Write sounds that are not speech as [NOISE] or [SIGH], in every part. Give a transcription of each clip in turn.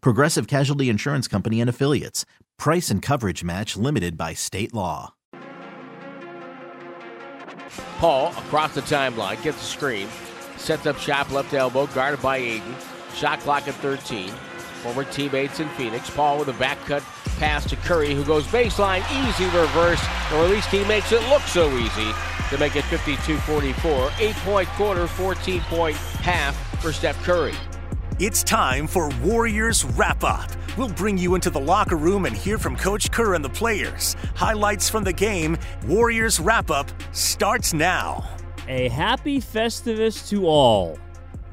Progressive Casualty Insurance Company and Affiliates. Price and coverage match limited by state law. Paul across the timeline gets the screen, sets up shop left elbow, guarded by Ayton. Shot clock at 13. Former teammates in Phoenix. Paul with a back cut pass to Curry, who goes baseline, easy reverse, or at least he makes it look so easy to make it 52 44. Eight point quarter, 14 point half for Steph Curry. It's time for Warriors Wrap Up. We'll bring you into the locker room and hear from Coach Kerr and the players. Highlights from the game. Warriors Wrap Up starts now. A happy Festivus to all.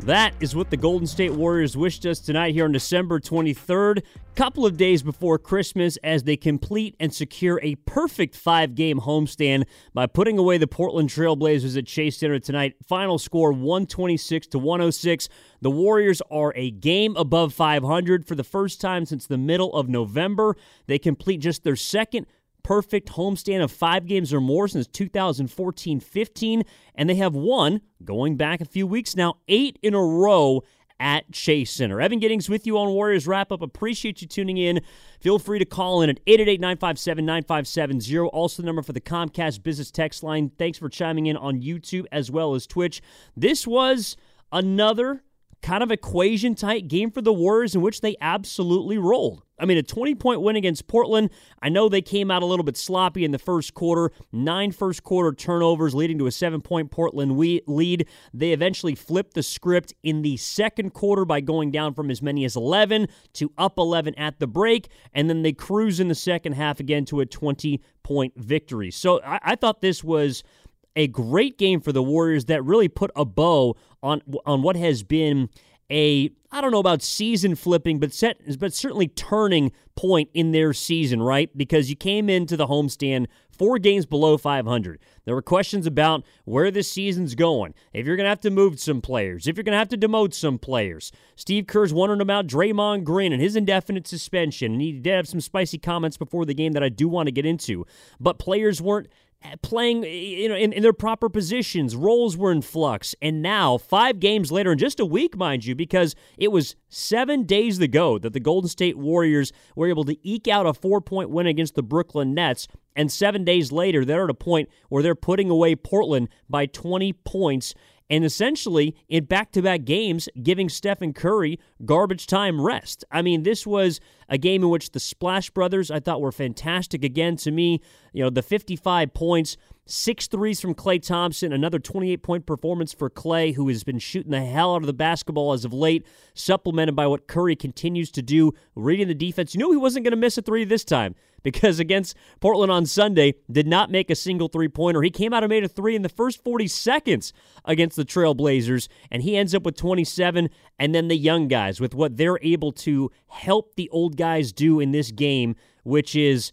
That is what the Golden State Warriors wished us tonight here on December 23rd, couple of days before Christmas, as they complete and secure a perfect five game homestand by putting away the Portland Trailblazers at Chase Center tonight. Final score 126 to 106. The Warriors are a game above 500 for the first time since the middle of November. They complete just their second perfect homestand of five games or more since 2014 15, and they have won, going back a few weeks now, eight in a row at Chase Center. Evan Giddings with you on Warriors Wrap Up. Appreciate you tuning in. Feel free to call in at 888 957 9570. Also, the number for the Comcast business text line. Thanks for chiming in on YouTube as well as Twitch. This was another kind of equation tight game for the Warriors in which they absolutely rolled. I mean, a 20 point win against Portland. I know they came out a little bit sloppy in the first quarter, nine first quarter turnovers leading to a seven point Portland lead. They eventually flipped the script in the second quarter by going down from as many as 11 to up 11 at the break, and then they cruise in the second half again to a 20 point victory. So I, I thought this was a great game for the Warriors that really put a bow on on what has been a I don't know about season flipping, but set but certainly turning point in their season, right? Because you came into the homestand four games below 500. There were questions about where this season's going. If you're going to have to move some players, if you're going to have to demote some players. Steve Kerr's wondering about Draymond Green and his indefinite suspension. And he did have some spicy comments before the game that I do want to get into. But players weren't playing you know in, in, their proper positions. Roles were in flux. And now five games later in just a week mind you because it was seven days ago that the golden state warriors were able to eke out a four point win against the brooklyn nets. And seven days later they're at a point where they're putting away portland by 20 points and essentially in back-to-back games giving Stephen Curry garbage time rest. I mean, this was a game in which the Splash Brothers I thought were fantastic again to me. You know, the 55 points, six threes from Klay Thompson, another 28 point performance for Klay, who has been shooting the hell out of the basketball as of late, supplemented by what Curry continues to do, reading the defense. You knew he wasn't going to miss a three this time because against Portland on Sunday, did not make a single three pointer. He came out and made a three in the first 40 seconds against the Trailblazers, and he ends up with 27. And then the young guys with what they're able to help the old guys do in this game, which is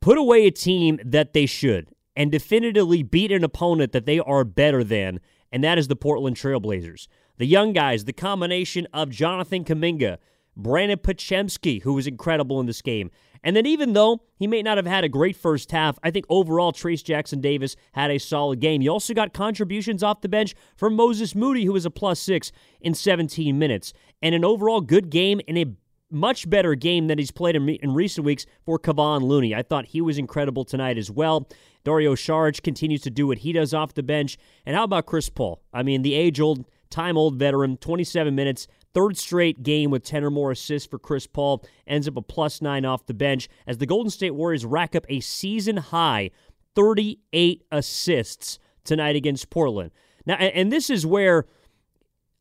put away a team that they should and definitively beat an opponent that they are better than, and that is the Portland Trailblazers. The young guys, the combination of Jonathan Kuminga, Brandon Podziemski, who was incredible in this game, and then, even though he may not have had a great first half, I think overall Trayce Jackson Davis had a solid game. You also got contributions off the bench from Moses Moody, who was a plus six in 17 minutes, and an overall good game in a much better game than he's played in, in recent weeks for Kevon Looney. I thought he was incredible tonight as well. Dario Saric continues to do what he does off the bench. And how about Chris Paul? I mean, the age old, time old veteran, 27 minutes, Third straight game with 10 or more assists for Chris Paul ends up a plus nine off the bench as the Golden State Warriors rack up a season high 38 assists tonight against Portland. Now, and this is where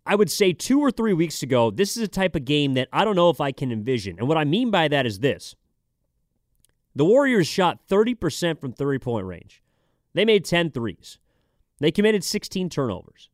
I would say two or three weeks ago, this is a type of game that I don't know if I can envision. And what I mean by that is this the Warriors shot 30% from 30 point range, they made 10 threes, they committed 16 turnovers.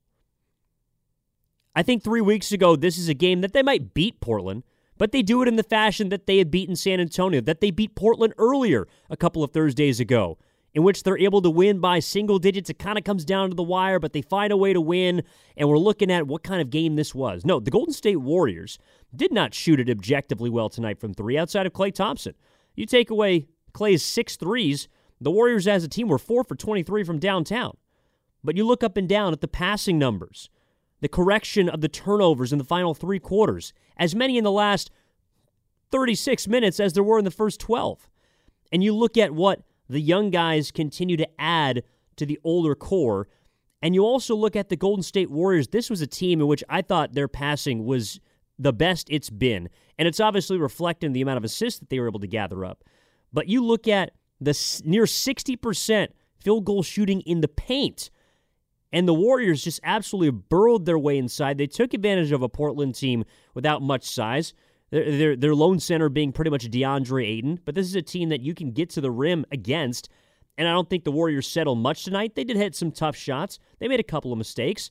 I think three weeks ago, this is a game that they might beat Portland, but they do it in the fashion that they had beaten San Antonio, that they beat Portland earlier a couple of Thursdays ago, in which they're able to win by single digits. It kind of comes down to the wire, but they find a way to win, and we're looking at what kind of game this was. No, the Golden State Warriors did not shoot it objectively well tonight from three outside of Klay Thompson. You take away Klay's six threes, the Warriors as a team were four for 23 from downtown. But you look up and down at the passing numbers the correction of the turnovers in the final three quarters, as many in the last 36 minutes as there were in the first 12. And you look at what the young guys continue to add to the older core, and you also look at the Golden State Warriors. This was a team in which I thought their passing was the best it's been. And it's obviously reflecting the amount of assists that they were able to gather up. But you look at the near 60% field goal shooting in the paint and the Warriors just absolutely burrowed their way inside. They took advantage of a Portland team without much size. Their, their, their lone center being pretty much DeAndre Ayton, but this is a team that you can get to the rim against. And I don't think the Warriors settled much tonight. They did hit some tough shots. They made a couple of mistakes,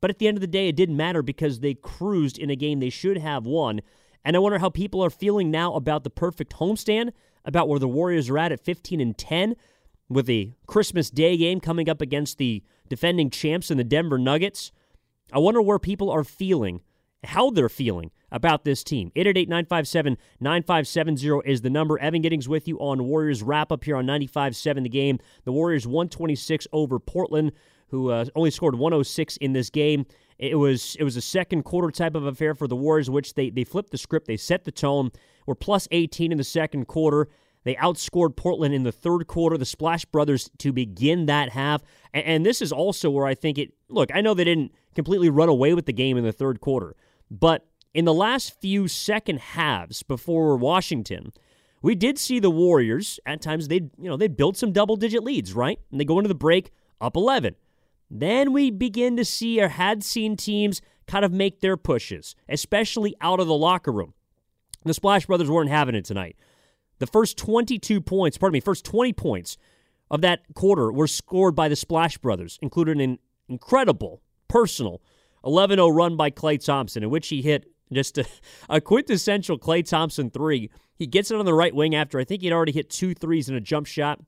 but at the end of the day, it didn't matter because they cruised in a game they should have won. And I wonder how people are feeling now about the perfect homestand, about where the Warriors are at at 15 and 10 with the Christmas Day game coming up against the defending champs in the Denver Nuggets. I wonder where people are feeling, how they're feeling about this team. 888 957 9570 is the number. Evan Giddings with you on Warriors wrap up here on 95.7 the game. The Warriors 126 over Portland, who uh, only scored 106 in this game. It was it was a second quarter type of affair for the Warriors, which they, they flipped the script. They set the tone. We're plus 18 in the second quarter. They outscored Portland in the third quarter, the Splash Brothers to begin that half. And, this is also where I think it look, I know they didn't completely run away with the game in the third quarter, but in the last few second halves before Washington, we did see the Warriors at times they you know they built some double digit leads, right? And they go into the break up 11. Then we begin to see or had seen teams kind of make their pushes, especially out of the locker room. The Splash Brothers weren't having it tonight. The first 22 points, pardon me, first 20 points of that quarter were scored by the Splash Brothers, including an incredible personal 11 0 run by Klay Thompson, in which he hit just a, [LAUGHS] a, quintessential Klay Thompson three. He gets it on the right wing after I think he'd already hit two threes in a jump shot.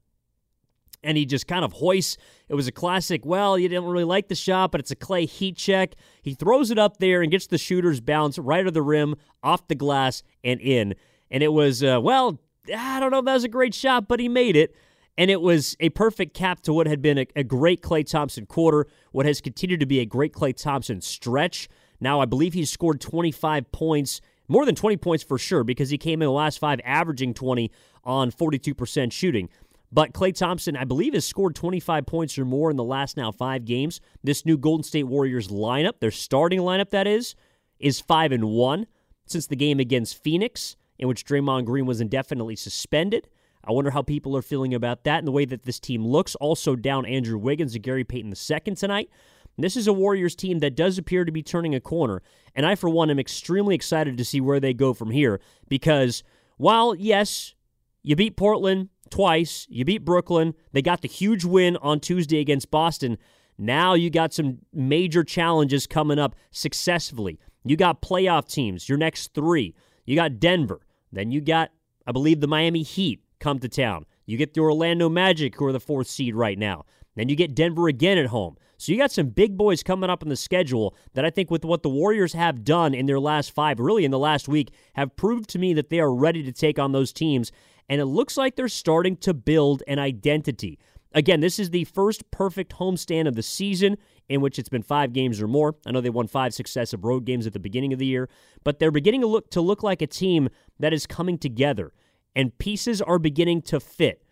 And he just kind of hoists. It was a classic, well, you didn't really like the shot, but it's a Klay heat check. He throws it up there and gets the shooter's bounce right of the rim, off the glass, and in. And it was, uh, well, I don't know if that was a great shot, but he made it. And it was a perfect cap to what had been a, a great Klay Thompson quarter, what has continued to be a great Klay Thompson stretch. Now, I believe he's scored 25 points, more than 20 points for sure, because he came in the last five averaging 20 on 42% shooting. But Klay Thompson, I believe, has scored 25 points or more in the last now five games. This new Golden State Warriors lineup, their starting lineup, that is, is 5 and 1 since the game against Phoenix in which Draymond Green was indefinitely suspended. I wonder how people are feeling about that and the way that this team looks. Also, down Andrew Wiggins and Gary Payton II tonight. This is a Warriors team that does appear to be turning a corner. And I, for one, am extremely excited to see where they go from here because while, yes, you beat Portland twice, you beat Brooklyn, they got the huge win on Tuesday against Boston. Now you got some major challenges coming up successfully. You got playoff teams, your next three. You got Denver. Then you got, I believe, the Miami Heat come to town. You get the Orlando Magic, who are the fourth seed right now. Then you get Denver again at home. So you got some big boys coming up in the schedule that I think, with what the Warriors have done in their last five, really in the last week, have proved to me that they are ready to take on those teams. And it looks like they're starting to build an identity. Again, this is the first perfect homestand of the season in which it's been five games or more. I know they won five successive road games at the beginning of the year, but they're beginning to look to look like a team that is coming together and pieces are beginning to fit.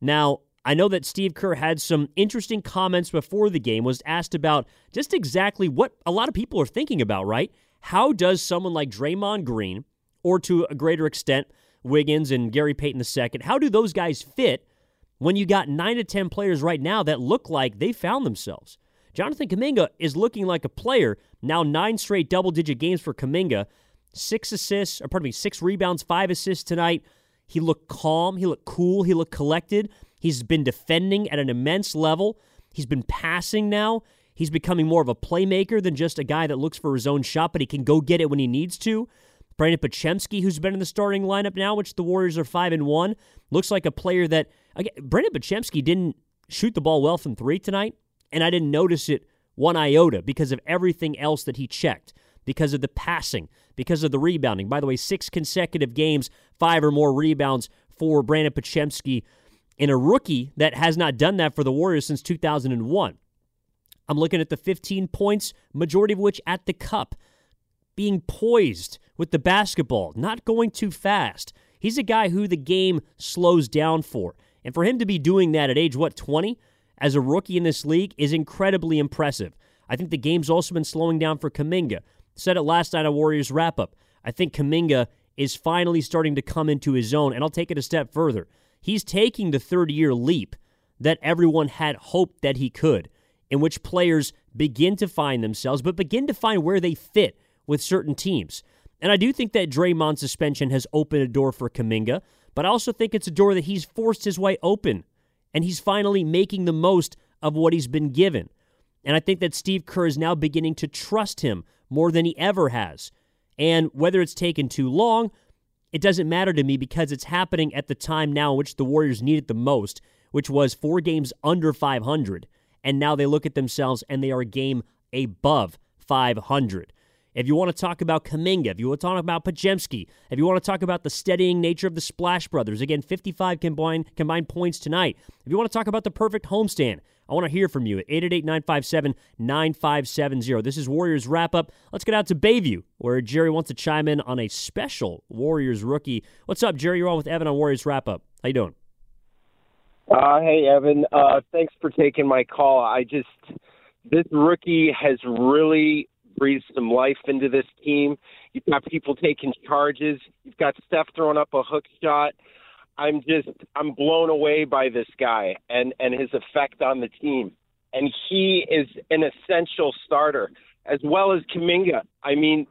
Now, I know that Steve Kerr had some interesting comments before the game, was asked about just exactly what a lot of people are thinking about, right? How does someone like Draymond Green, or to a greater extent, Wiggins and Gary Payton II, how do those guys fit when you got nine to 10 players right now that look like they found themselves? Jonathan Kuminga is looking like a player. Now, nine straight double digit games for Kuminga. six assists, or pardon me, six rebounds, five assists tonight. He looked calm. He looked cool. He looked collected. He's been defending at an immense level. He's been passing now. He's becoming more of a playmaker than just a guy that looks for his own shot, but he can go get it when he needs to. Brandon Podziemski, who's been in the starting lineup now, which the Warriors are five and one, looks like a player that again, Brandon Podziemski didn't shoot the ball well from three tonight, and I didn't notice it one iota because of everything else that he checked, because of the passing, because of the rebounding. By the way, six consecutive games, five or more rebounds for Brandon Podziemski in a rookie that has not done that for the Warriors since 2001. I'm looking at the 15 points, majority of which at the cup, being poised with the basketball, not going too fast. He's a guy who the game slows down for. And for him to be doing that at age, what, 20, as a rookie in this league is incredibly impressive. I think the game's also been slowing down for Kuminga. Said it last night on Warriors wrap up. I think Kuminga is finally starting to come into his own, and I'll take it a step further. He's taking the third year leap that everyone had hoped that he could, in which players begin to find themselves, but begin to find where they fit with certain teams. And I do think that Draymond's suspension has opened a door for Kuminga, but I also think it's a door that he's forced his way open, and he's finally making the most of what he's been given. And I think that Steve Kerr is now beginning to trust him more than he ever has. And whether it's taken too long, it doesn't matter to me because it's happening at the time now in which the Warriors need it the most, which was four games under 500. And now they look at themselves and they are a game above 500. If you want to talk about Kuminga, if you want to talk about Podziemski, if you want to talk about the steadying nature of the Splash Brothers, again, 55 combined, combined points tonight. If you want to talk about the perfect homestand, I want to hear from you at 888 957 9570. This is Warriors Wrap Up. Let's get out to Bayview, where Jerry wants to chime in on a special Warriors rookie. What's up, Jerry? You're on with Evan on Warriors Wrap Up. How you doing? Uh, hey, Evan. Uh, thanks for taking my call. I just, this rookie has really breathed some life into this team. You've got people taking charges. You've got Steph throwing up a hook shot. I'm just I'm blown away by this guy and and his effect on the team. And he is an essential starter as well as Kuminga. I mean,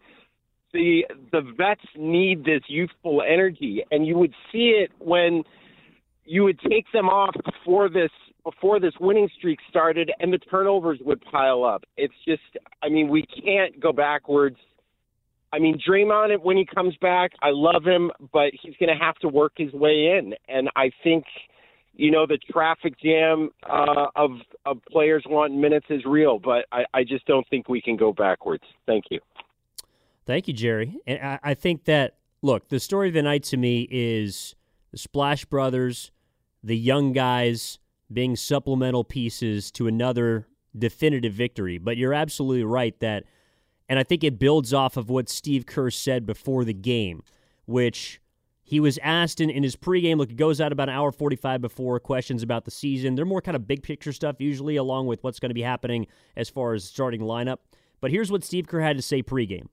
the the vets need this youthful energy, and you would see it when you would take them off before this before this winning streak started, and the turnovers would pile up. It's just, I mean, we can't go backwards I mean, Draymond, when he comes back, I love him, but he's going to have to work his way in. And I think, you know, the traffic jam uh, of of players wanting minutes is real, but I, I just don't think we can go backwards. Thank you. Thank you, Jerry. And I, I think that look, the story of the night to me is the Splash Brothers, the young guys being supplemental pieces to another definitive victory. But you're absolutely right that and I think it builds off of what Steve Kerr said before the game, which he was asked in, in his pregame. Look, it goes out about an hour 45 before questions about the season. They're more kind of big picture stuff, usually, along with what's going to be happening as far as starting lineup. But here's what Steve Kerr had to say pregame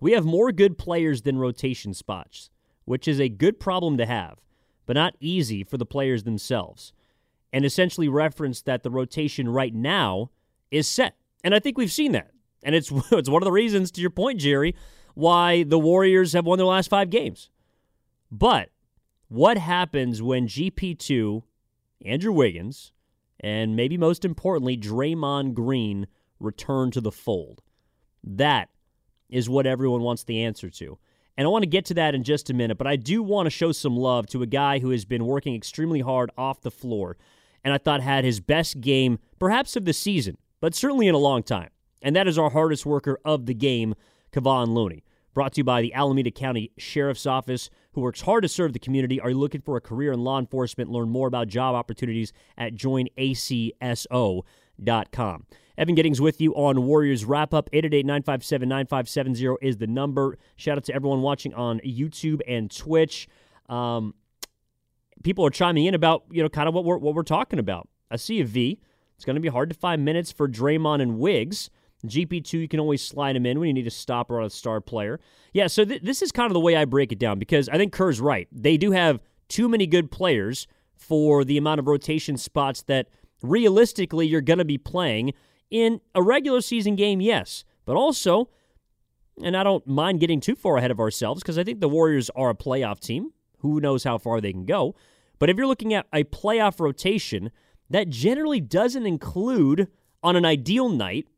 We have more good players than rotation spots, which is a good problem to have, but not easy for the players themselves. And essentially referenced that the rotation right now is set. And I think we've seen that. And it's [LAUGHS] it's one of the reasons, to your point, Jerry, why the Warriors have won their last five games. But what happens when GP2, Andrew Wiggins, and maybe most importantly, Draymond Green return to the fold? That is what everyone wants the answer to. And I want to get to that in just a minute, but I do want to show some love to a guy who has been working extremely hard off the floor and I thought had his best game, perhaps of the season, but certainly in a long time. And that is our hardest worker of the game, Kevon Looney. Brought to you by the Alameda County Sheriff's Office, who works hard to serve the community. Are you looking for a career in law enforcement? Learn more about job opportunities at joinacso.com. Evan Giddings with you on Warriors Wrap Up. 888 957 9570 is the number. Shout out to everyone watching on YouTube and Twitch. Um, people are chiming in about, you know, kind of what we're, what we're talking about. I see a V. It's going to be hard to find minutes for Draymond and Wiggs. GP2, you can always slide him in when you need a stopper on a star player. Yeah, so th- this is kind of the way I break it down because I think Kerr's right. They do have too many good players for the amount of rotation spots that realistically you're going to be playing in a regular season game, yes, but also, and I don't mind getting too far ahead of ourselves because I think the Warriors are a playoff team. Who knows how far they can go? But if you're looking at a playoff rotation, that generally doesn't include, on an ideal night,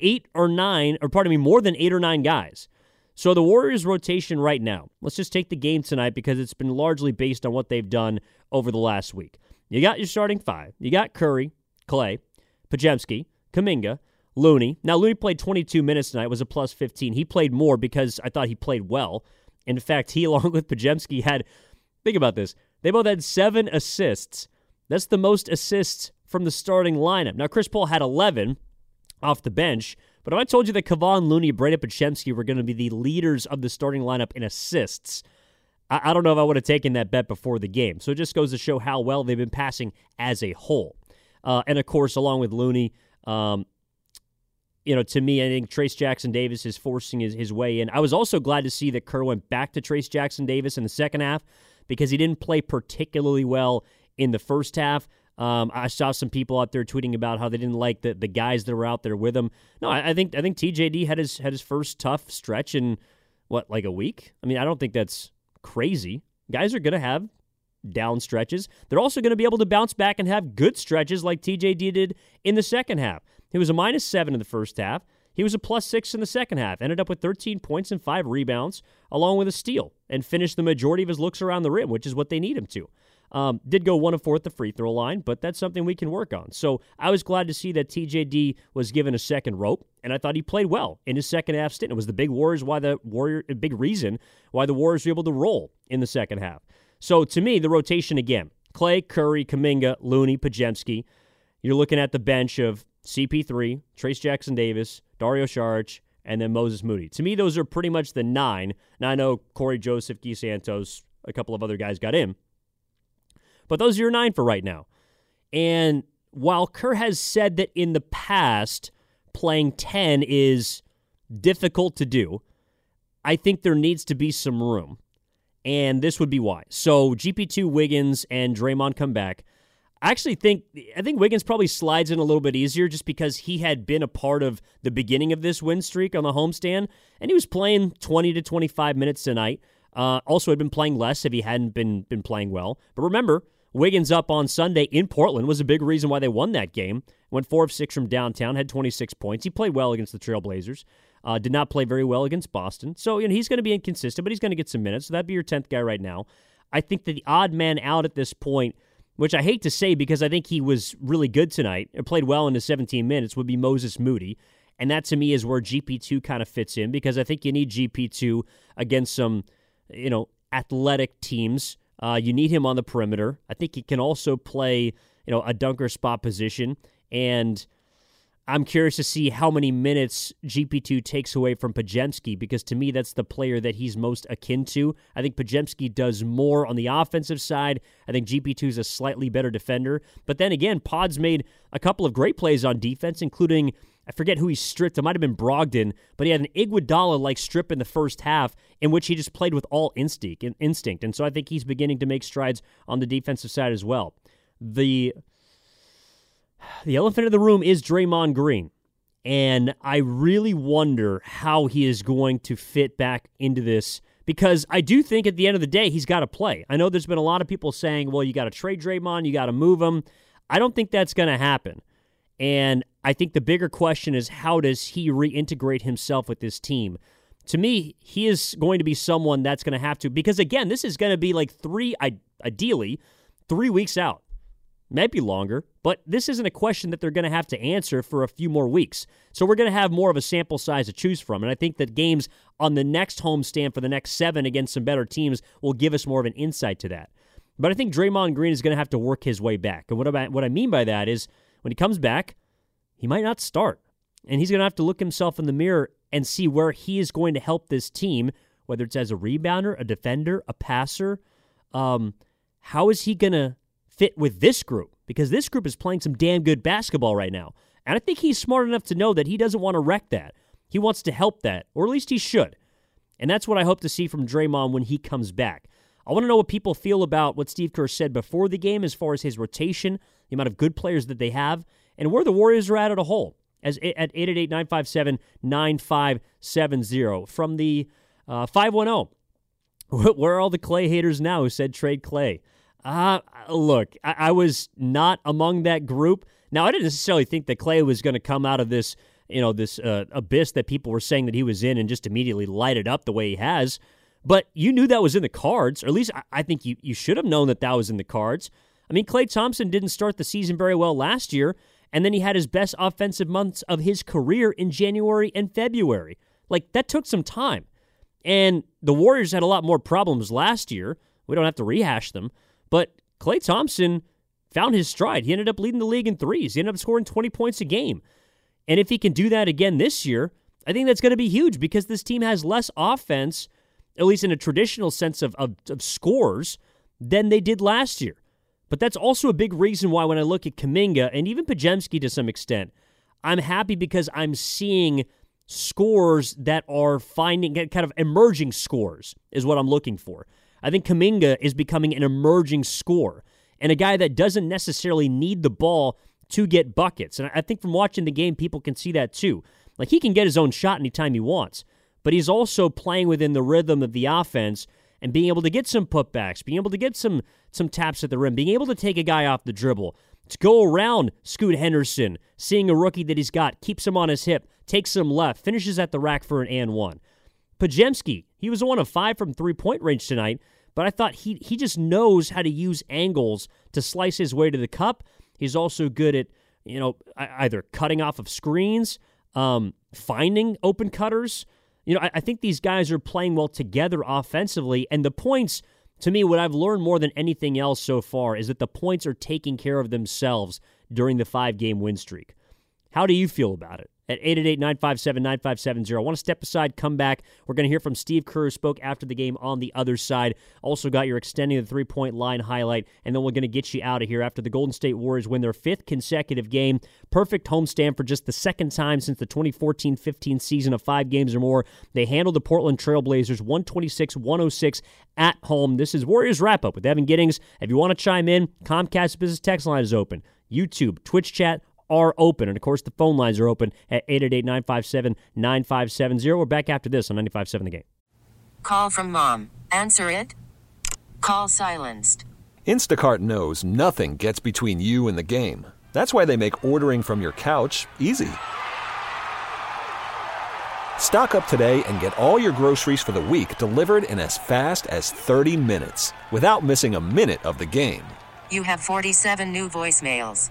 eight or nine, or pardon me, more than eight or nine guys. So the Warriors' rotation right now, let's just take the game tonight because it's been largely based on what they've done over the last week. You got your starting five. You got Curry, Klay, Podziemski, Kuminga, Looney. Now, Looney played 22 minutes tonight, was a plus 15. He played more because I thought he played well. In fact, he, [LAUGHS] along with Podziemski, had, think about this, they both had seven assists. That's the most assists from the starting lineup. Now, Chris Paul had 11 off the bench, but if I told you that Kevon Looney, Brandon Podziemski were going to be the leaders of the starting lineup in assists, I, I don't know if I would have taken that bet before the game. So it just goes to show how well they've been passing as a whole. Uh, and of course, along with Looney, um, you know, to me, I think Trayce Jackson Davis is forcing his, his way in. I was also glad to see that Kerr went back to Trayce Jackson Davis in the second half because he didn't play particularly well in the first half. Um, I saw some people out there tweeting about how they didn't like the, the guys that were out there with him. No, I, I think I think TJD had his had his first tough stretch in what like a week. I mean, I don't think that's crazy. Guys are to have down stretches. They're also going to be able to bounce back and have good stretches like TJD did in the second half. He was a minus seven in the first half. He was a plus six in the second half. Ended up with 13 points and five rebounds, along with a steal, and finished the majority of his looks around the rim, which is what they need him to. Um, did go one of four at the free throw line, but that's something we can work on. So I was glad to see that TJD was given a second rope, and I thought he played well in his second half stint. It was the big Warriors why the Warrior big reason why the Warriors were able to roll in the second half. So to me, the rotation again: Klay, Curry, Kuminga, Looney, Podziemski. You're looking at the bench of CP3, Trayce Jackson Davis, Dario Saric, and then Moses Moody. To me, those are pretty much the nine. Now I know Cory Joseph, Gui Santos, a couple of other guys got in. But those are your nine for right now. And while Kerr has said that in the past, playing 10 is difficult to do, I think there needs to be some room. And this would be why. So GP2 Wiggins and Draymond come back. I actually think I think Wiggins probably slides in a little bit easier just because he had been a part of the beginning of this win streak on the homestand, and he was playing 20 to 25 minutes tonight. Uh, also, had been playing less if he hadn't been been playing well. But remember, Wiggins up on Sunday in Portland was a big reason why they won that game. Went four of six from downtown, had 26 points. He played well against the Trailblazers. Uh, did not play very well against Boston. So you know, he's going to be inconsistent, but he's going to get some minutes. So that'd be your 10th guy right now. I think that the odd man out at this point, which I hate to say because I think he was really good tonight, and played well in the 17 minutes, would be Moses Moody. And that to me is where GP2 kind of fits in because I think you need GP2 against some, you know, athletic teams uh, you need him on the perimeter. I think he can also play, you know, a dunker spot position. And I'm curious to see how many minutes GP2 takes away from Podziemski because to me that's the player that he's most akin to. I think Podziemski does more on the offensive side. I think GP2 is a slightly better defender. But then again, Pod's made a couple of great plays on defense, including I forget who he stripped. It might have been Brogdon, but he had an Iguodala like strip in the first half in which he just played with all instinct. Instinct, and so I think he's beginning to make strides on the defensive side as well. The the elephant in the room is Draymond Green. And I really wonder how he is going to fit back into this because I do think at the end of the day, he's got to play. I know there's been a lot of people saying, well, you got to trade Draymond, you got to move him. I don't think that's going to happen. And I think the bigger question is how does he reintegrate himself with this team? To me, he is going to be someone that's going to have to, because again, this is going to be like three, ideally, three weeks out. Might be longer, but this isn't a question that they're going to have to answer for a few more weeks. So we're going to have more of a sample size to choose from. And I think that games on the next homestand for the next seven against some better teams will give us more of an insight to that. But I think Draymond Green is going to have to work his way back. And what I, what I mean by that is when he comes back, he might not start. And he's going to have to look himself in the mirror and see where he is going to help this team, whether it's as a rebounder, a defender, a passer. Um, how is he going to fit with this group? Because this group is playing some damn good basketball right now. And I think he's smart enough to know that he doesn't want to wreck that. He wants to help that, or at least he should. And that's what I hope to see from Draymond when he comes back. I want to know what people feel about what Steve Kerr said before the game as far as his rotation, the amount of good players that they have, and where the Warriors are at as a whole. As at 888-957-9570 from the uh, 510. [LAUGHS] Where are all the Klay haters now who said trade Klay? Uh, look, I, I was not among that group. Now, I didn't necessarily think that Klay was going to come out of this, you know, this uh, abyss that people were saying that he was in and just immediately light it up the way he has. But you knew that was in the cards, or at least I, I think you, you should have known that that was in the cards. I mean, Klay Thompson didn't start the season very well last year, and then he had his best offensive months of his career in January and February. Like, that took some time. And the Warriors had a lot more problems last year. We don't have to rehash them. But Klay Thompson found his stride. He ended up leading the league in threes. He ended up scoring 20 points a game. And if he can do that again this year, I think that's going to be huge because this team has less offense, at least in a traditional sense of, of, of scores, than they did last year. But that's also a big reason why when I look at Kuminga and even Podziemski to some extent, I'm happy because I'm seeing scores that are finding kind of emerging scores is what I'm looking for. I think Kuminga is becoming an emerging scorer and a guy that doesn't necessarily need the ball to get buckets. And I think from watching the game, people can see that too. Like he can get his own shot anytime he wants, but he's also playing within the rhythm of the offense and being able to get some putbacks, being able to get some some taps at the rim, being able to take a guy off the dribble, to go around Scoot Henderson, seeing a rookie that he's got, keeps him on his hip, takes him left, finishes at the rack for an and one. Podziemski, he was one of five from three point range tonight, but I thought he he just knows how to use angles to slice his way to the cup. He's also good at you know either cutting off of screens, um, finding open cutters. You know, I, I think these guys are playing well together offensively, and the points to me, what I've learned more than anything else so far is that the points are taking care of themselves during the five game win streak. How do you feel about it? At 888-957-9570. I want to step aside, come back. We're going to hear from Steve Kerr, who spoke after the game on the other side. Also got your extending the three-point line highlight, and then we're going to get you out of here after the Golden State Warriors win their fifth consecutive game. Perfect homestand for just the second time since the 2014-15 season of five games or more. They handled the Portland Trailblazers 126-106 at home. This is Warriors Wrap-Up with Evan Giddings. If you want to chime in, Comcast Business Text Line is open. YouTube, Twitch chat, are open. And of course, the phone lines are open at 888 957 9570. We're back after this on 95.7 The Game. Call from mom. Answer it. Call silenced. Instacart knows nothing gets between you and the game. That's why they make ordering from your couch easy. Stock up today and get all your groceries for the week delivered in as fast as 30 minutes without missing a minute of the game. You have 47 new voicemails.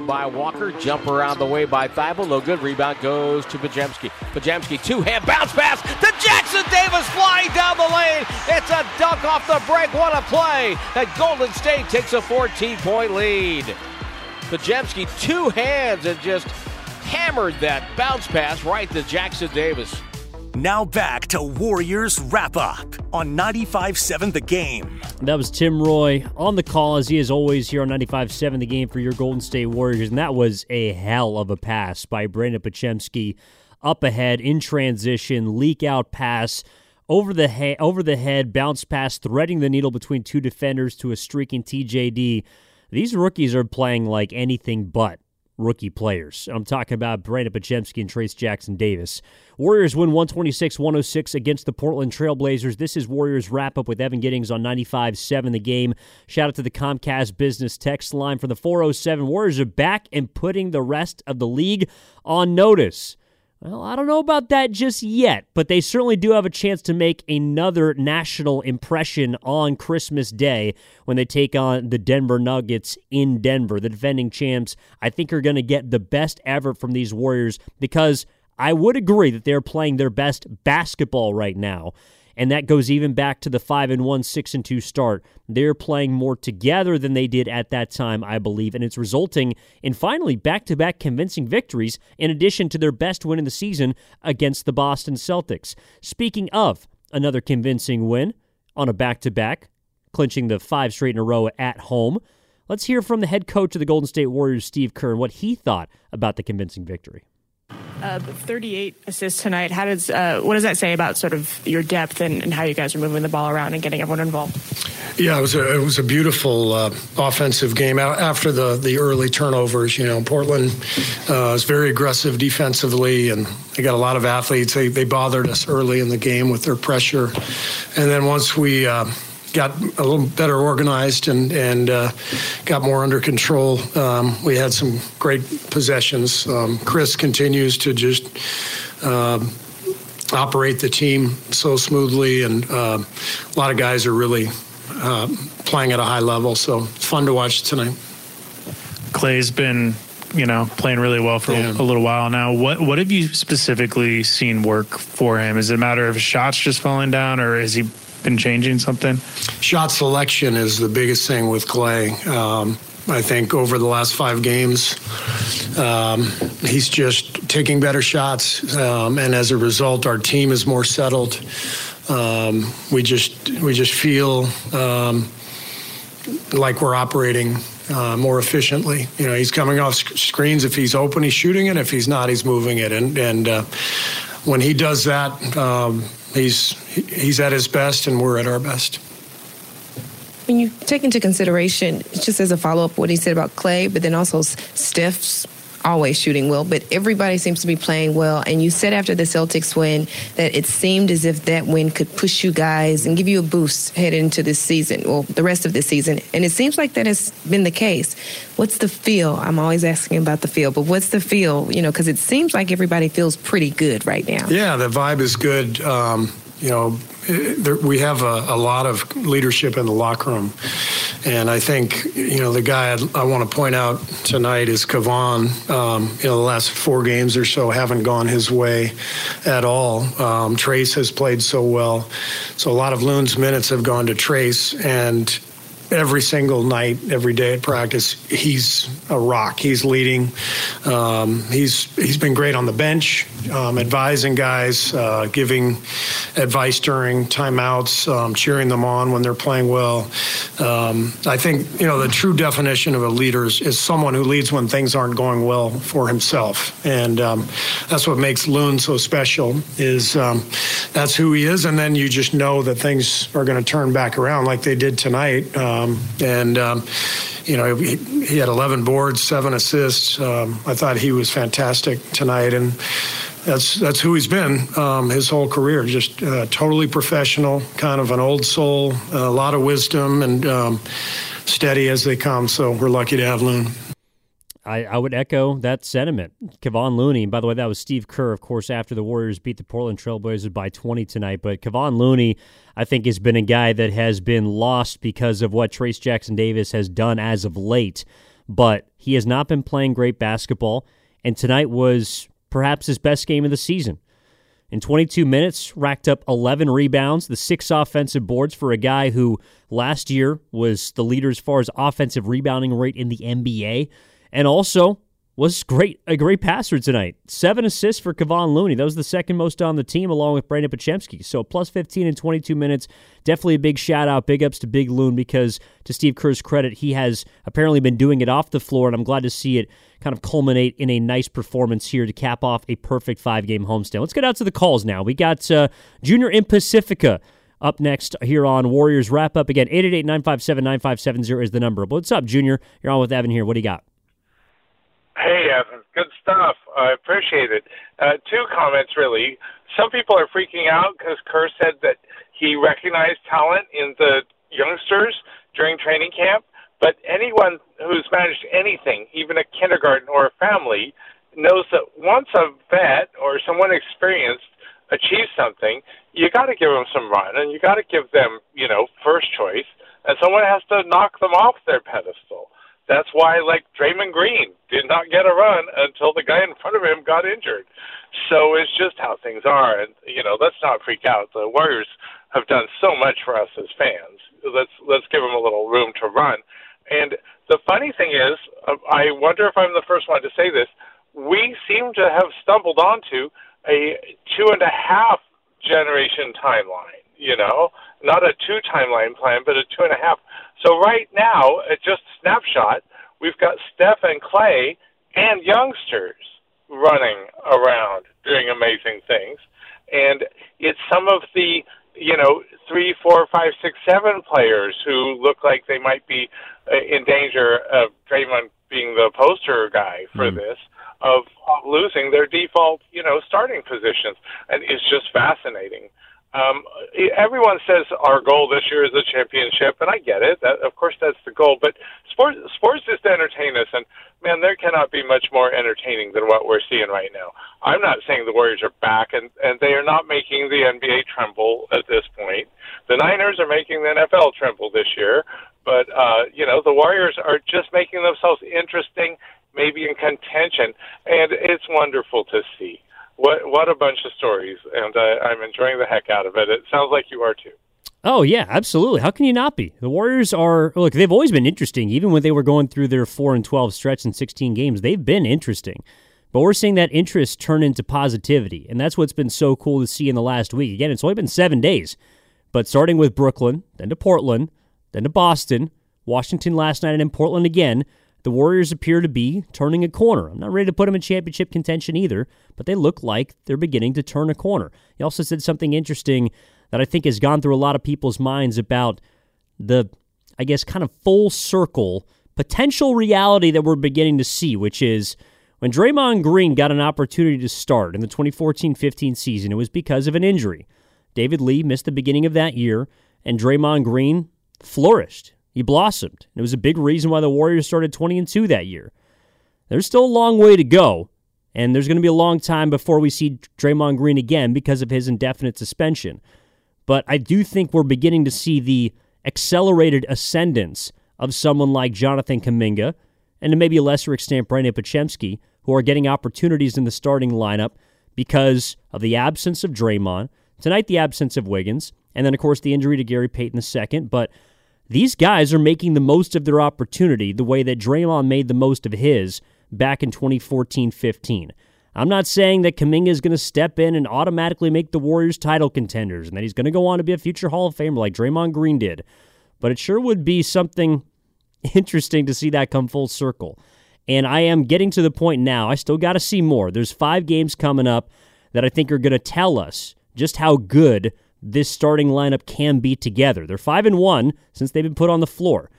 By Walker, jump around the way by Thybulle, no good. Rebound goes to Podziemski. Podziemski, two-hand bounce pass to Jackson Davis flying down the lane. It's a dunk off the break. What a play! And Golden State takes a 14-point lead. Podziemski, two hands and just hammered that bounce pass right to Jackson Davis. Now back to Warriors Wrap Up on 95.7 The Game. That was Tim Roye on the call, as he is always here on 95.7 The Game for your Golden State Warriors. And that was a hell of a pass by Brandon Podziemski up ahead in transition, leak out pass over the head, over the head, bounce pass, threading the needle between two defenders to a streaking TJD. These rookies are playing like anything but rookie players. I'm talking about Brandon Podziemski and Trayce Jackson Davis. Warriors win 126 106 against the Portland Trailblazers. This is Warriors wrap up with Evan Giddings on 95 7 the game. Shout out to the Comcast business text line from the 407. Warriors are back and putting the rest of the league on notice. Well, I don't know about that just yet, but they certainly do have a chance to make another national impression on Christmas Day when they take on the Denver Nuggets in Denver. The defending champs, I think, are going to get the best ever from these Warriors because I would agree that they're playing their best basketball right now and that goes even back to the 5 and 1 6 and 2 start. They're playing more together than they did at that time, I believe, and it's resulting in finally back-to-back convincing victories in addition to their best win in the season against the Boston Celtics. Speaking of another convincing win on a back-to-back, clinching the 5 straight in a row at home. Let's hear from the head coach of the Golden State Warriors, Steve Kerr, and what he thought about the convincing victory. Uh, 38 assists tonight. How does uh, what does that say about sort of your depth and, and, how you guys are moving the ball around and getting everyone involved? Yeah, it was a, it was a beautiful uh, offensive game after the the early turnovers. You know, Portland uh, is very aggressive defensively, and they got a lot of athletes. They they bothered us early in the game with their pressure, and then once we uh, got a little better organized and and uh, got more under control. Um, we had some great possessions. Um, Chris continues to just uh, operate the team so smoothly, and uh, a lot of guys are really uh, playing at a high level. So it's fun to watch tonight. Klay's been you know playing really well for yeah. a little while now. What what have you specifically seen work for him? Is it a matter of shots just falling down, or is he been changing something? Shot selection is the biggest thing with Klay. Um, I think over the last five games, um, he's just taking better shots, um, and as a result, our team is more settled. Um, we just we just feel um, like we're operating uh, more efficiently. You know, he's coming off sc- screens. If he's open, he's shooting it. If he's not, he's moving it. And and uh, when he does that, um, he's he's at his best, and we're at our best. When you take into consideration, just as a follow up, what he said about Klay, but then also Steph's always shooting well, but everybody seems to be playing well. And you said after the Celtics win that it seemed as if that win could push you guys and give you a boost heading into this season, well, the rest of this season. And it seems like that has been the case. What's the feel? I'm always asking about the feel, but what's the feel? You know, because it seems like everybody feels pretty good right now. Yeah, the vibe is good. Um, you know, there, we have a, a, lot of leadership in the locker room. And I think, you know, the guy I'd, i want to point out tonight is Kevon. Um, you know, the last four games or so haven't gone his way at all. Um, Trayce has played so well. So a lot of Loon's minutes have gone to Trayce. And every single night, every day at practice, he's a rock. He's leading. Um, he's he's been great on the bench, um, advising guys, uh, giving advice during timeouts, um, cheering them on when they're playing well. Um, I think you know the true definition of a leader is, is, someone who leads when things aren't going well for himself, and um, that's what makes Loon so special. Is um, that's who he is, and then you just know that things are going to turn back around like they did tonight. Um, and you know, he, he, had 11 boards, seven assists. Um, I thought he was fantastic tonight, and that's that's who he's been um, his whole career. Just uh, totally professional, kind of an old soul, a lot of wisdom, and um, steady as they come. So we're lucky to have Loon. I, I would echo that sentiment. Kevon Looney, by the way, that was Steve Kerr, of course, after the Warriors beat the Portland Trailblazers by 20 tonight. But Kevon Looney, I think, has been a guy that has been lost because of what Trayce Jackson Davis has done as of late. But he has not been playing great basketball, and tonight was perhaps his best game of the season. In 22 minutes, racked up 11 rebounds, the six offensive boards for a guy who last year was the leader as far as offensive rebounding rate in the NBA and also was great, a great passer tonight. Seven assists for Kevon Looney. That was the second most on the team, along with Brandon Podziemski. So plus 15 in 22 minutes. Definitely a big shout out, big ups to Big Loon because, to Steve Kerr's credit, he has apparently been doing it off the floor, and I'm glad to see it kind of culminate in a nice performance here to cap off a perfect five game homestand. Let's get out to the calls now. We got uh, Junior in Pacifica up next here on Warriors Wrap Up. Again, 888 957 9570 is the number. What's up, Junior? You're on with Evan here. What do you got? Hey, Evan. Good stuff. I appreciate it. Uh, two comments, really. Some people are freaking out because Kerr said that he recognized talent in the youngsters during training camp. But anyone who's managed anything, even a kindergarten or a family, knows that once a vet or someone experienced achieves something, you got to give them some run and you got to give them, you know, first choice. And someone has to knock them off their pedestal. That's why, like Draymond Green did not get a run until the guy in front of him got injured. So it's just how things are, and you know, let's not freak out. The Warriors have done so much for us as fans. Let's let's give them a little room to run. And the funny thing is, uh, I wonder if I'm the first one to say this. We seem to have stumbled onto a two and a half generation timeline. You know, not a two timeline plan, but a two and a half. So right now, at just snapshot, we've got Steph and Klay and youngsters running around doing amazing things, and it's some of the you know three, four, five, six, seven players who look like they might be uh, in danger of Draymond being the poster guy for mm. this of losing their default, you know, starting positions, and it's just fascinating. Um, everyone says our goal this year is a championship, and I get it. That, of course, that's the goal. But sports, sports is to entertain us, and man, there cannot be much more entertaining than what we're seeing right now. I'm not saying the Warriors are back, and and they are not making the NBA tremble at this point. The Niners are making the NFL tremble this year, but uh, you know the Warriors are just making themselves interesting, maybe in contention, and it's wonderful to see what what a bunch of stories, and uh, I'm enjoying the heck out of it. It sounds like you are too. Oh yeah, absolutely. How can you not be? The Warriors are look. They've always been interesting, even when they were going through their four and twelve stretch in sixteen games. They've been interesting, but we're seeing that interest turn into positivity, and that's what's been so cool to see in the last week. Again, it's only been seven days, but starting with Brooklyn, then to Portland, then to Boston, Washington last night, and in Portland again the Warriors appear to be turning a corner. I'm not ready to put them in championship contention either, but they look like they're beginning to turn a corner. He also said something interesting that I think has gone through a lot of people's minds about the, I guess, kind of full circle potential reality that we're beginning to see, which is when Draymond Green got an opportunity to start in the 2014 15 season, it was because of an injury. David Lee missed the beginning of that year, and Draymond Green flourished. He blossomed. It was a big reason why the Warriors started 20 and 2 that year. There's still a long way to go, and there's going to be a long time before we see Draymond Green again because of his indefinite suspension. But I do think we're beginning to see the accelerated ascendance of someone like Jonathan Kuminga and to maybe a lesser extent Brandon Podziemski, who are getting opportunities in the starting lineup because of the absence of Draymond, tonight the absence of Wiggins, and then of course the injury to Gary Payton II. But these guys are making the most of their opportunity the way that Draymond made the most of his back in 2014 15. I'm not saying that Kuminga is going to step in and automatically make the Warriors title contenders and that he's going to go on to be a future Hall of Famer like Draymond Green did, but it sure would be something [LAUGHS] interesting to see that come full circle. And I am getting to the point now, I still got to see more. There's five games coming up that I think are going to tell us just how good this starting lineup can be together. They're 5 and 1 since they've been put on the floor.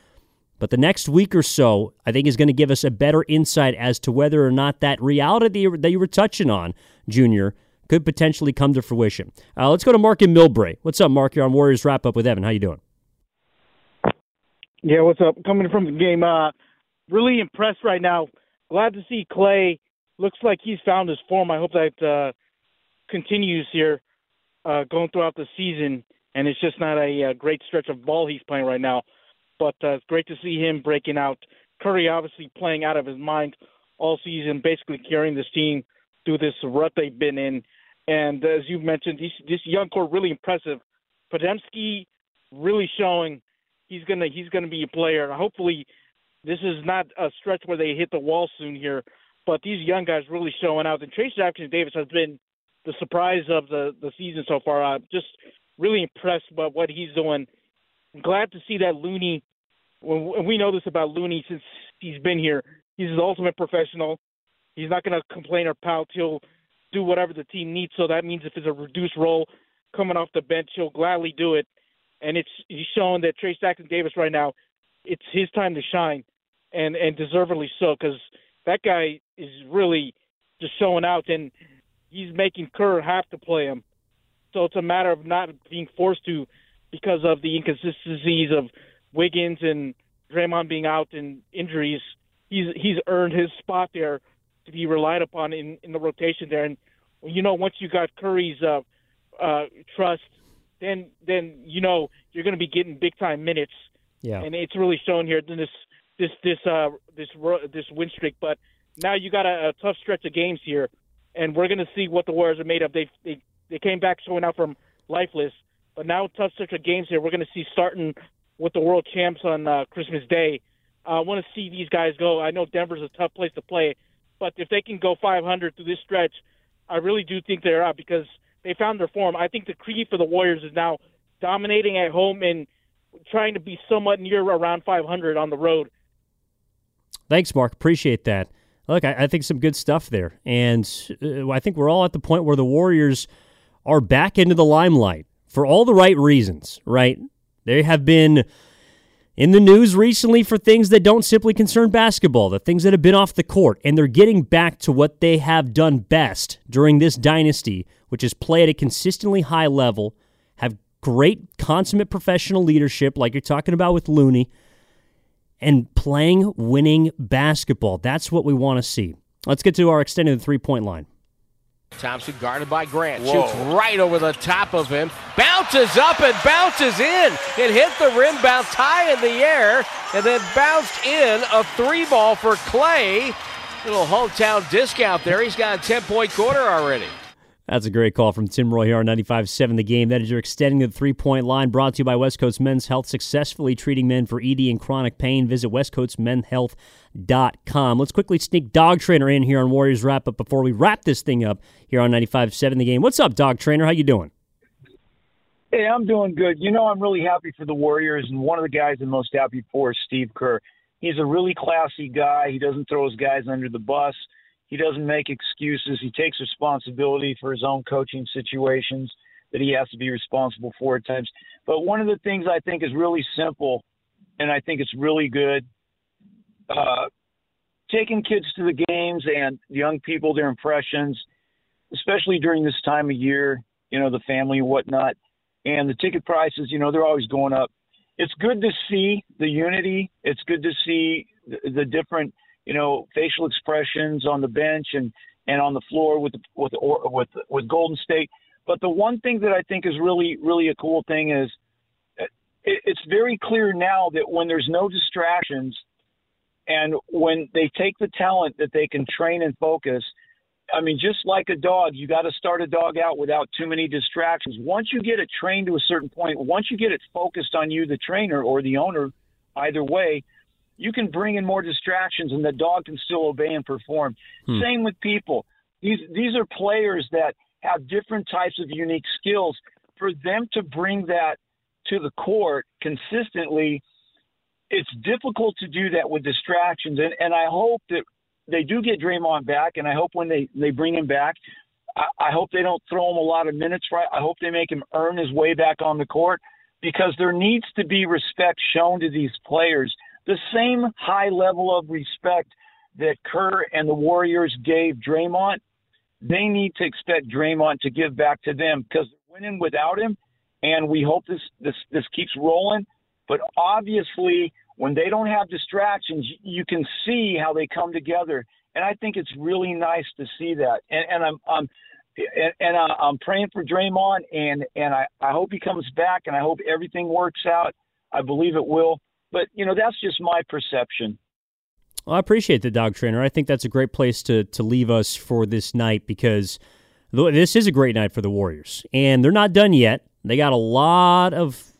But the next week or so, I think, is going to give us a better insight as to whether or not that reality that you were touching on, Junior, could potentially come to fruition. Uh, let's go to Mark and Millbrae. What's up, Mark? You're on Warriors Wrap Up with Evan. How you doing? Yeah, what's up? Coming from the game, uh, really impressed right now. Glad to see Klay. Looks like he's found his form. I hope that uh, continues here uh, going throughout the season, and it's just not a, a great stretch of ball he's playing right now. But uh, it's great to see him breaking out. Curry obviously playing out of his mind all season, basically carrying this team through this rut they've been in. And as you mentioned, this, this young core really impressive. Podziemski really showing he's gonna he's gonna be a player. Hopefully, this is not a stretch where they hit the wall soon here. but these young guys really showing out. And Trayce Jackson Davis has been the surprise of the the season so far. I'm just really impressed by what he's doing. I'm glad to see that Looney. When we know this about Looney since he's been here, he's the ultimate professional. He's not going to complain or pout. He'll do whatever the team needs. So that means if it's a reduced role coming off the bench, he'll gladly do it. And it's he's showing that Trayce Jackson Davis right now, it's his time to shine, and and deservedly so because that guy is really just showing out, and he's making Kerr have to play him. So it's a matter of not being forced to because of the inconsistencies of Wiggins and Draymond being out and injuries. He's he's earned his spot there to be relied upon in, in the rotation there. And you know, once you got Curry's uh, uh, trust, then then you know you're going to be getting big time minutes. Yeah. And it's really shown here in this this this uh this this win streak. But now you got a, a tough stretch of games here, and we're going to see what the Warriors are made of. They they they came back showing out from lifeless, but now tough stretch of games here. We're going to see starting with the world champs on uh, Christmas Day. Uh, I want to see these guys go. I know Denver's a tough place to play, but if they can go 500 through this stretch, I really do think they're out because they found their form. I think the creed for the Warriors is now dominating at home and trying to be somewhat near around 500 on the road. Thanks, Mark. Appreciate that. Look, I, I think some good stuff there, and uh, I think we're all at the point where the Warriors are back into the limelight for all the right reasons. Right? They have been in the news recently for things that don't simply concern basketball, the things that have been off the court, and they're getting back to what they have done best during this dynasty, which is play at a consistently high level, have great consummate professional leadership, like you're talking about with Looney, and playing winning basketball. That's what we want to see. Let's get to our extended three point line. Thompson guarded by Grant. Whoa. Shoots right over the top of him. Bounces up and bounces in. It hit the rim, bounced high in the air, and then bounced in a three ball for Klay. Little hometown discount there. He's got a 10 point quarter already. That's a great call from Tim Roye here on 95.7 The Game. That is your extending the three-point line brought to you by West Coast Men's Health, successfully treating men for ED and chronic pain. Visit westcoastmenhealth.com. Let's quickly sneak Dog Trainer in here on Warriors Wrap-Up before we wrap this thing up here on 95.7 The Game. What's up, Dog Trainer? How you doing? Hey, I'm doing good. You know, I'm really happy for the Warriors, and one of the guys I'm most happy for is Steve Kerr. He's a really classy guy. He doesn't throw his guys under the bus. He doesn't make excuses. He takes responsibility for his own coaching situations that he has to be responsible for at times. But one of the things I think is really simple, and I think it's really good, uh, taking kids to the games and young people their impressions, especially during this time of year, you know, the family and whatnot. And the ticket prices, you know, they're always going up. It's good to see the unity. It's good to see the, the different – you know, facial expressions on the bench and, and on the floor with with with with Golden State. But the one thing that I think is really really a cool thing is uh, it, it's very clear now that when there's no distractions and when they take the talent that they can train and focus, I mean, just like a dog, you got to start a dog out without too many distractions. Once you get it trained to a certain point, once you get it focused on you, the trainer or the owner, either way, you can bring in more distractions and the dog can still obey and perform. Hmm. Same with people. These these are players that have different types of unique skills. For them to bring that to the court consistently, it's difficult to do that with distractions. And and I hope that they do get Draymond back, and I hope when they they bring him back, I, I hope they don't throw him a lot of minutes. Right? I hope they make him earn his way back on the court because there needs to be respect shown to these players the same high level of respect that Kerr and the Warriors gave Draymond, they need to expect Draymond to give back to them because they're winning without him, and we hope this this this keeps rolling. But obviously, when they don't have distractions, you can see how they come together, and I think it's really nice to see that. And, and I'm, I'm and, and uh, I'm praying for Draymond, and and I, I hope he comes back, and I hope everything works out. I believe it will. But you know, that's just my perception. Well, I appreciate the dog trainer. I think that's a great place to to leave us for this night because this is a great night for the Warriors, and they're not done yet. They got a lot of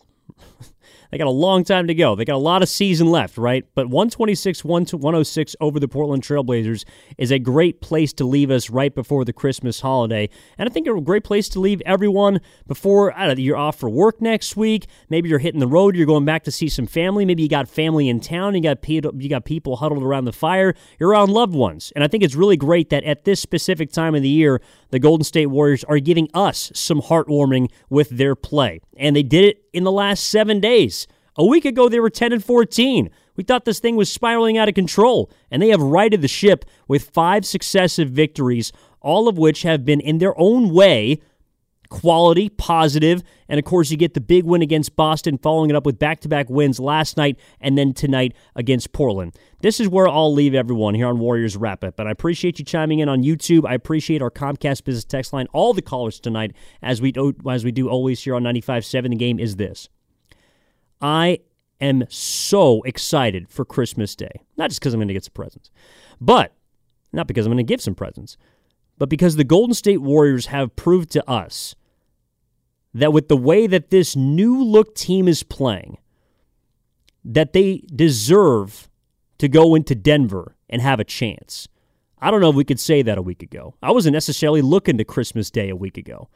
They got a long time to go. They got a lot of season left, right? But 126 106 over the Portland Trailblazers is a great place to leave us right before the Christmas holiday. And I think a great place to leave everyone before know, you're off for work next week. Maybe you're hitting the road, you're going back to see some family. Maybe you got family in town, you got you got people huddled around the fire. You're around loved ones. And I think it's really great that at this specific time of the year, the Golden State Warriors are giving us some heartwarming with their play. And they did it in the last seven days. A week ago, they were 10 and 14. We thought this thing was spiraling out of control, and they have righted the ship with five successive victories, all of which have been, in their own way, quality, positive, and of course, you get the big win against Boston, following it up with back to back wins last night and then tonight against Portland. This is where I'll leave everyone here on Warriors Wrap Up. But I appreciate you chiming in on YouTube. I appreciate our Comcast Business Text Line, all the callers tonight, as we do, as we do always here on 95.7. The game is this. I am so excited for Christmas Day. Not just because I'm going to get some presents, but not because I'm going to give some presents, but because the Golden State Warriors have proved to us that with the way that this new look team is playing, that they deserve to go into Denver and have a chance. I don't know if we could say that a week ago. I wasn't necessarily looking to Christmas Day a week ago.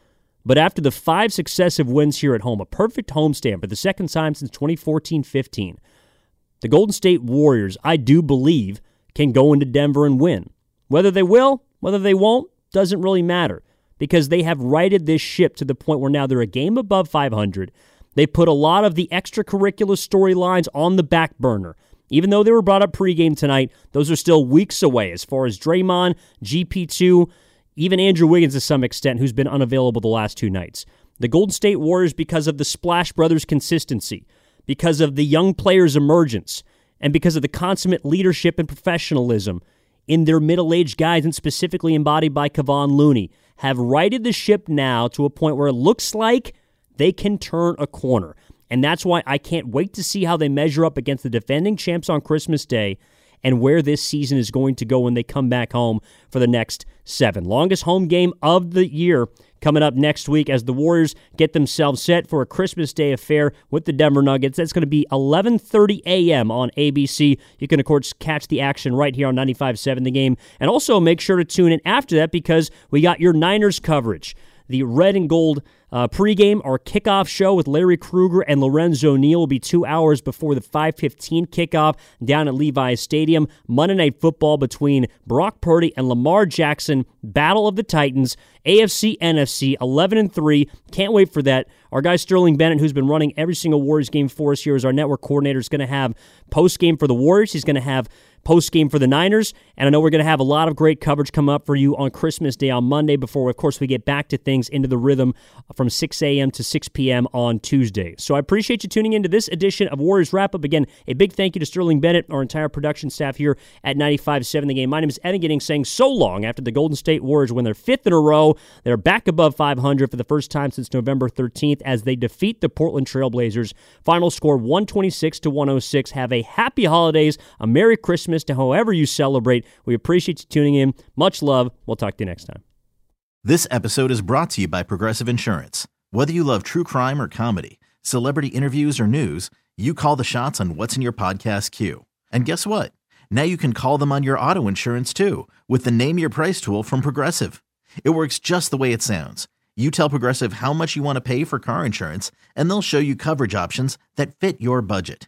But after the five successive wins here at home, a perfect homestand for the second time since 2014 15, the Golden State Warriors, I do believe, can go into Denver and win. Whether they will, whether they won't, doesn't really matter because they have righted this ship to the point where now they're a game above 500. They put a lot of the extracurricular storylines on the back burner. Even though they were brought up pregame tonight, those are still weeks away as far as Draymond, GP2, even Andrew Wiggins to some extent, who's been unavailable the last two nights. The Golden State Warriors, because of the Splash Brothers consistency, because of the young players' emergence, and because of the consummate leadership and professionalism in their middle aged guys, and specifically embodied by Kevon Looney, have righted the ship now to a point where it looks like they can turn a corner. And that's why I can't wait to see how they measure up against the defending champs on Christmas Day and where this season is going to go when they come back home for the next seven. Longest home game of the year coming up next week as the Warriors get themselves set for a Christmas Day affair with the Denver Nuggets. That's going to be 11:30 a.m. on ABC. You can of course catch the action right here on 95.7 The Game, and also make sure to tune in after that because we got your Niners coverage. The red and gold uh, pregame, our kickoff show with Larry Krueger and Lorenzo Neal will be two hours before the 5:15 kickoff down at Levi's Stadium. Monday Night Football between Brock Purdy and Lamar Jackson. Battle of the Titans. AFC, NFC, 11 and 3. Can't wait for that. Our guy Sterling Bennett, who's been running every single Warriors game for us here as our network coordinator, is going to have post game for the Warriors. He's going to have post game for the Niners. And I know we're going to have a lot of great coverage come up for you on Christmas Day on Monday before, of course, we get back to things into the rhythm from 6 a.m. to 6 p.m. on Tuesday. So I appreciate you tuning into this edition of Warriors Wrap Up. Again, a big thank you to Sterling Bennett, our entire production staff here at 95.7 The Game. My name is Evan Giddings saying so long after the Golden State Warriors win their fifth in a row. They're back above 500 for the first time since November 13th as they defeat the Portland Trailblazers. Final score 126 to 106. Have a happy holidays, a Merry Christmas to however you celebrate. We appreciate you tuning in. Much love. We'll talk to you next time. This episode is brought to you by Progressive Insurance. Whether you love true crime or comedy, celebrity interviews or news, you call the shots on what's in your podcast queue. And guess what? Now you can call them on your auto insurance too with the Name Your Price tool from Progressive. It works just the way it sounds. You tell Progressive how much you want to pay for car insurance, and they'll show you coverage options that fit your budget.